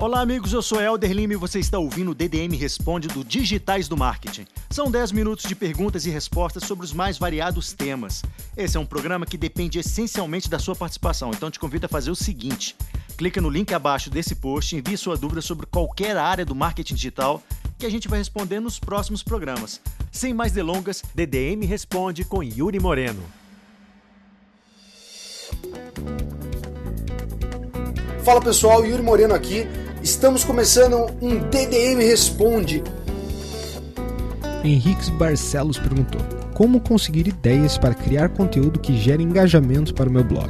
Olá, amigos. Eu sou Helder Lima e você está ouvindo o DDM Responde do Digitais do Marketing. São 10 minutos de perguntas e respostas sobre os mais variados temas. Esse é um programa que depende essencialmente da sua participação, então te convido a fazer o seguinte: clica no link abaixo desse post, envie sua dúvida sobre qualquer área do marketing digital que a gente vai responder nos próximos programas. Sem mais delongas, DDM Responde com Yuri Moreno. Fala pessoal, Yuri Moreno aqui. Estamos começando um DDM Responde. Henriques Barcelos perguntou: Como conseguir ideias para criar conteúdo que gere engajamento para o meu blog?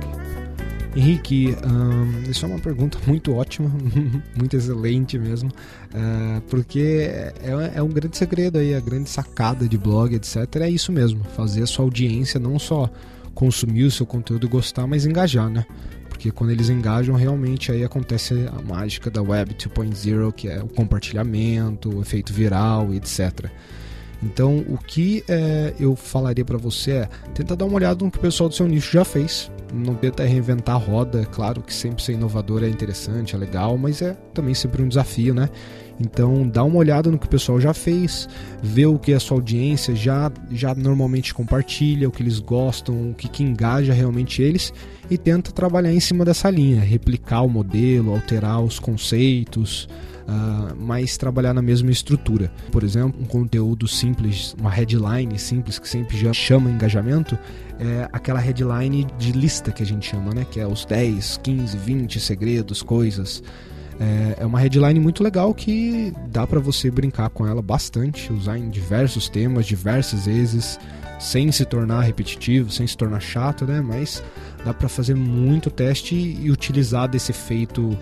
Henrique, um, isso é uma pergunta muito ótima, muito excelente mesmo, uh, porque é, é, um grande segredo aí, a grande sacada de blog, etc. É isso mesmo, fazer a sua audiência não só consumir o seu conteúdo e gostar, mas engajar, né? Porque quando eles engajam, realmente aí acontece a mágica da Web 2.0, que é o compartilhamento, o efeito viral, etc. Então, o que é, eu falaria para você é tenta dar uma olhada no que o pessoal do seu nicho já fez. Não tenta reinventar a roda, claro que sempre ser inovador é interessante, é legal, mas é também sempre um desafio, né? Então, dá uma olhada no que o pessoal já fez, vê o que a sua audiência já, já normalmente compartilha, o que eles gostam, o que, que engaja realmente eles e tenta trabalhar em cima dessa linha, replicar o modelo, alterar os conceitos, uh, mas trabalhar na mesma estrutura. Por exemplo, um conteúdo simples, uma headline simples que sempre já chama engajamento, é aquela headline de lista que a gente chama, né? Que é os 10, 15, 20 segredos, coisas. É, é uma headline muito legal que dá para você brincar com ela bastante, usar em diversos temas, diversas vezes, sem se tornar repetitivo, sem se tornar chato, né? Mas dá para fazer muito teste e utilizar desse efeito.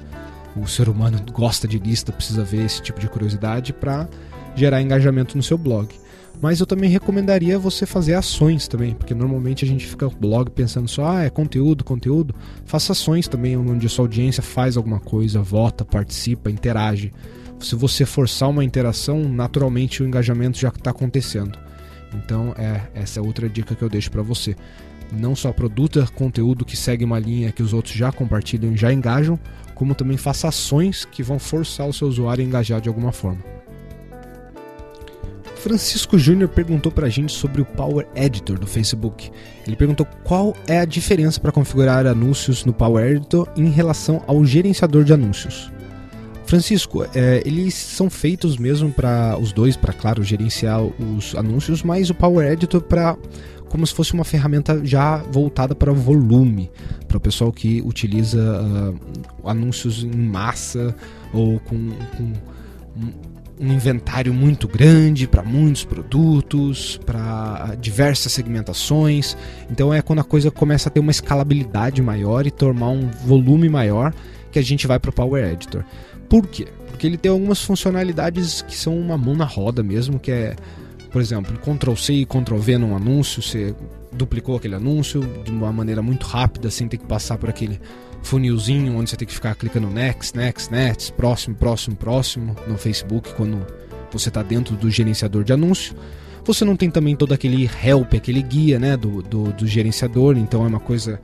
O ser humano gosta de lista, precisa ver esse tipo de curiosidade para gerar engajamento no seu blog. Mas eu também recomendaria você fazer ações também, porque normalmente a gente fica blog pensando só, ah, é conteúdo, conteúdo. Faça ações também, onde a sua audiência faz alguma coisa, vota, participa, interage. Se você forçar uma interação, naturalmente o engajamento já está acontecendo. Então, é essa é outra dica que eu deixo para você. Não só produza conteúdo que segue uma linha que os outros já compartilham e já engajam, como também faça ações que vão forçar o seu usuário a engajar de alguma forma. Francisco Júnior perguntou pra gente sobre o Power Editor do Facebook. Ele perguntou qual é a diferença para configurar anúncios no Power Editor em relação ao gerenciador de anúncios. Francisco, é, eles são feitos mesmo para os dois, para claro gerenciar os anúncios, mas o Power Editor para como se fosse uma ferramenta já voltada para volume, para o pessoal que utiliza uh, anúncios em massa ou com, com um inventário muito grande para muitos produtos, para diversas segmentações. Então é quando a coisa começa a ter uma escalabilidade maior e tomar um volume maior que a gente vai para o Power Editor. Por quê? Porque ele tem algumas funcionalidades que são uma mão na roda mesmo, que é, por exemplo, Ctrl C e Ctrl V num anúncio, você duplicou aquele anúncio de uma maneira muito rápida, sem ter que passar por aquele funilzinho onde você tem que ficar clicando next, next, next, próximo, próximo, próximo no Facebook quando você está dentro do gerenciador de anúncio. Você não tem também todo aquele help, aquele guia né, do, do, do gerenciador, então é uma coisa,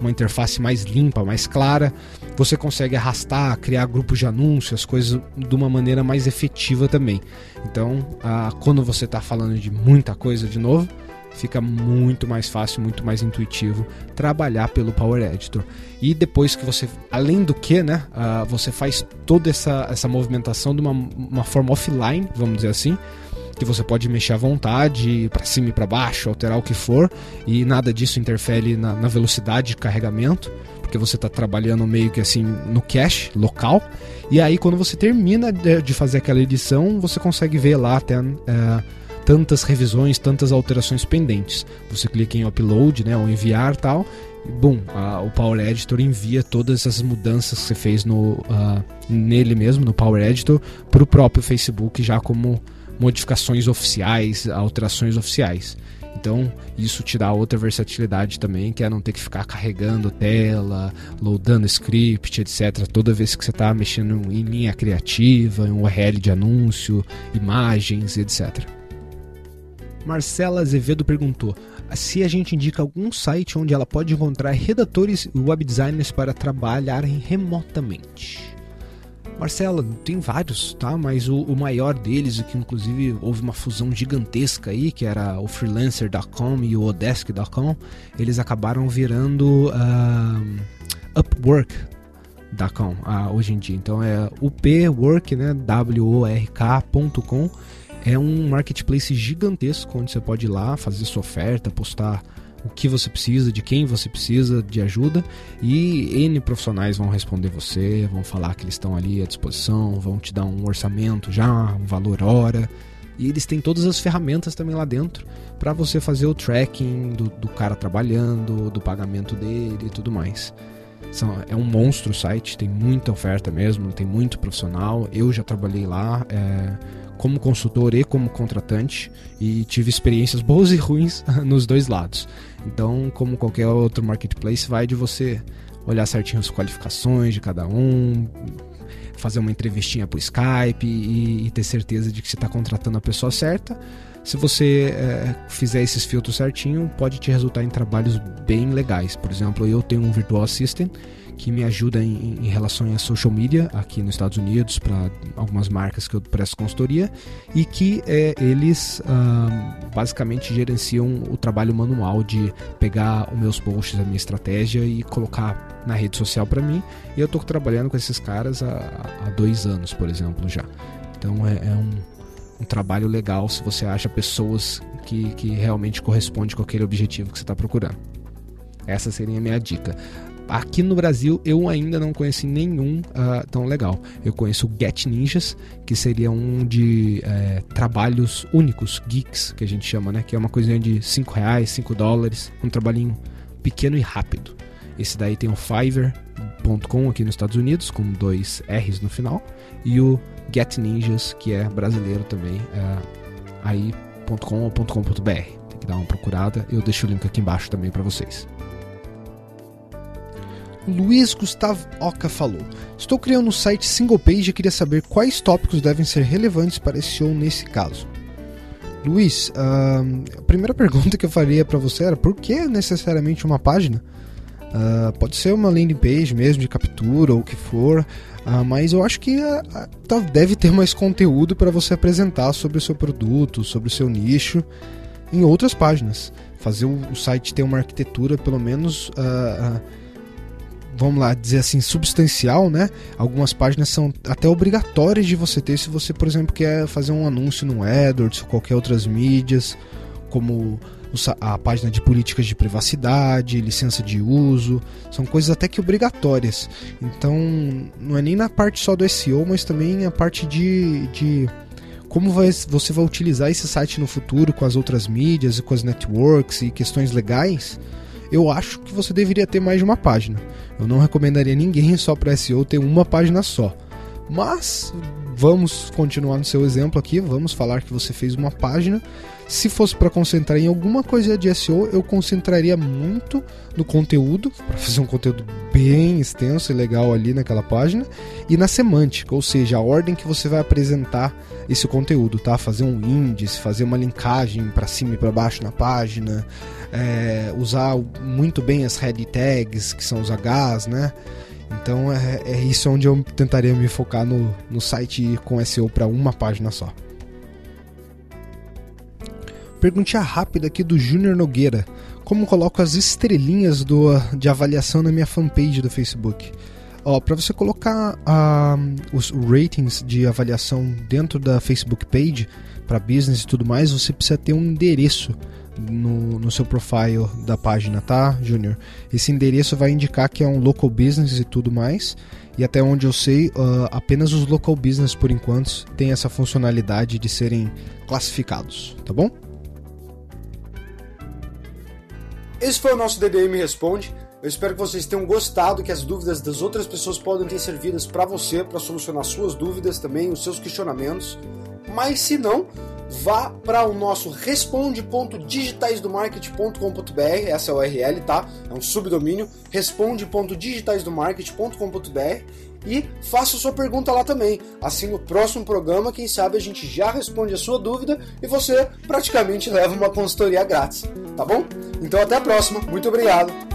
uma interface mais limpa, mais clara. Você consegue arrastar, criar grupos de anúncios, as coisas de uma maneira mais efetiva também. Então, ah, quando você está falando de muita coisa de novo, fica muito mais fácil, muito mais intuitivo trabalhar pelo Power Editor. E depois que você, além do que, né, você faz toda essa, essa movimentação de uma, uma forma offline, vamos dizer assim, que você pode mexer à vontade, para cima e para baixo, alterar o que for, e nada disso interfere na, na velocidade de carregamento, porque você está trabalhando meio que assim no cache local. E aí, quando você termina de, fazer aquela edição, você consegue ver lá até. Uh, tantas revisões, tantas alterações pendentes. Você clica em upload, né, ou enviar tal, e bum, a, o Power Editor envia todas essas mudanças que você fez no, uh, nele mesmo, no Power Editor, para o próprio Facebook já como modificações oficiais, alterações oficiais. Então, isso te dá outra versatilidade também, que é não ter que ficar carregando tela, loadando script, etc. Toda vez que você está mexendo em linha criativa, em URL de anúncio, imagens, etc. Marcela Azevedo perguntou se a gente indica algum site onde ela pode encontrar redatores e web designers para trabalharem remotamente. Marcela, tem vários, tá? Mas o, o maior deles, que inclusive houve uma fusão gigantesca aí, que era o freelancer.com e o odesk.com, eles acabaram virando uh, Upwork.com hoje em dia. Então é upwork, né? W-O-R-K.com. É um marketplace gigantesco onde você pode ir lá fazer sua oferta, postar o que você precisa, de quem você precisa de ajuda e N profissionais vão responder você, vão falar que eles estão ali à disposição, vão te dar um orçamento já, um valor hora. E eles têm todas as ferramentas também lá dentro para você fazer o tracking do, do, cara trabalhando, do pagamento dele e tudo mais. São, é um monstro o site, tem muita oferta mesmo, tem muito profissional. Eu já trabalhei lá. É, como consultor e como contratante e tive experiências boas e ruins nos dois lados. Então, como qualquer outro marketplace, vai de você olhar certinho as qualificações de cada um, fazer uma entrevistinha por Skype e, e ter certeza de que você está contratando a pessoa certa. Se você é, fizer esses filtros certinho, pode te resultar em trabalhos bem legais. Por exemplo, eu tenho um virtual assistant que me ajuda em, em relação a social media aqui nos Estados Unidos para algumas marcas que eu presto consultoria e que é, eles basicamente gerenciam o trabalho manual de pegar os meus posts, a minha estratégia e colocar na rede social para mim. E eu estou trabalhando com esses caras há, há, dois anos, por exemplo, já. Então é, é um, um trabalho legal se você acha pessoas que, que realmente correspondem com aquele objetivo que você está procurando. Essa seria a minha dica. Aqui no Brasil eu ainda não conheci nenhum uh, tão legal. Eu conheço o Get Ninjas, que seria um de é, trabalhos únicos, geeks, que a gente chama, né? Que é uma coisinha de 5 reais, 5 dólares, um trabalhinho pequeno e rápido. Esse daí tem o Fiverr.com aqui nos Estados Unidos, com dois R's no final, e o Get Ninjas, que é brasileiro também, é, aí.com ou .com.br. Tem que dar uma procurada. Eu deixo o link aqui embaixo também para vocês. Luiz Gustavo Oca falou: Estou criando um site single page e queria saber quais tópicos devem ser relevantes para SEO nesse caso. Luiz, a primeira pergunta que eu faria para você era: por que necessariamente uma página? Uh, pode ser uma landing page mesmo de captura ou o que for, uh, mas eu acho que uh, deve ter mais conteúdo para você apresentar sobre o seu produto, sobre o seu nicho em outras páginas. Fazer o, o site ter uma arquitetura pelo menos vamos lá dizer assim, substancial, né? Algumas páginas são até obrigatórias de você ter se você, por exemplo, quer fazer um anúncio no AdWords ou qualquer outras mídias, como a página de políticas de privacidade, licença de uso, são coisas até que obrigatórias. Então, não é nem na parte só do SEO, mas também a parte de, de como vai, você vai utilizar esse site no futuro com as outras mídias e com as networks e questões legais eu acho que você deveria ter mais de uma página. Eu não recomendaria ninguém só para SEO ter uma página só. Mas vamos continuar no seu exemplo aqui, vamos falar que você fez uma página. Se fosse para concentrar em alguma coisa de SEO, eu concentraria muito no conteúdo, para fazer um conteúdo bem extenso e legal ali naquela página, e na semântica, ou seja, a ordem que você vai apresentar esse conteúdo, tá? Fazer um índice, fazer uma linkagem para cima e para baixo na página, é, usar muito bem as head tags, que são os Hs, né? Então é, é isso onde eu tentaria me focar no, no site com SEO para uma página só. Perguntinha rápida aqui do Júnior Nogueira. Como coloco as estrelinhas do, de avaliação na minha fanpage do Facebook? Ó, para você colocar uh, os ratings de avaliação dentro da Facebook page para business e tudo mais, você precisa ter um endereço no, no seu profile da página, tá, Júnior? Esse endereço vai indicar que é um local business e tudo mais. E até onde eu sei, uh, apenas os local business por enquanto têm essa funcionalidade de serem classificados, tá bom? Esse foi o nosso DDM Responde. Eu espero que vocês tenham gostado, que as dúvidas das outras pessoas podem ter servidas para você, para solucionar suas dúvidas também, os seus questionamentos. Mas se não, vá para o nosso responde.digitaisdomarket.com.br, essa é a URL, tá? É um subdomínio, responde.digitaisdomarket.com.br e faça sua pergunta lá também. Assim, no próximo programa, quem sabe a gente já responde a sua dúvida e você praticamente leva uma consultoria grátis, tá bom? Então até a próxima, muito obrigado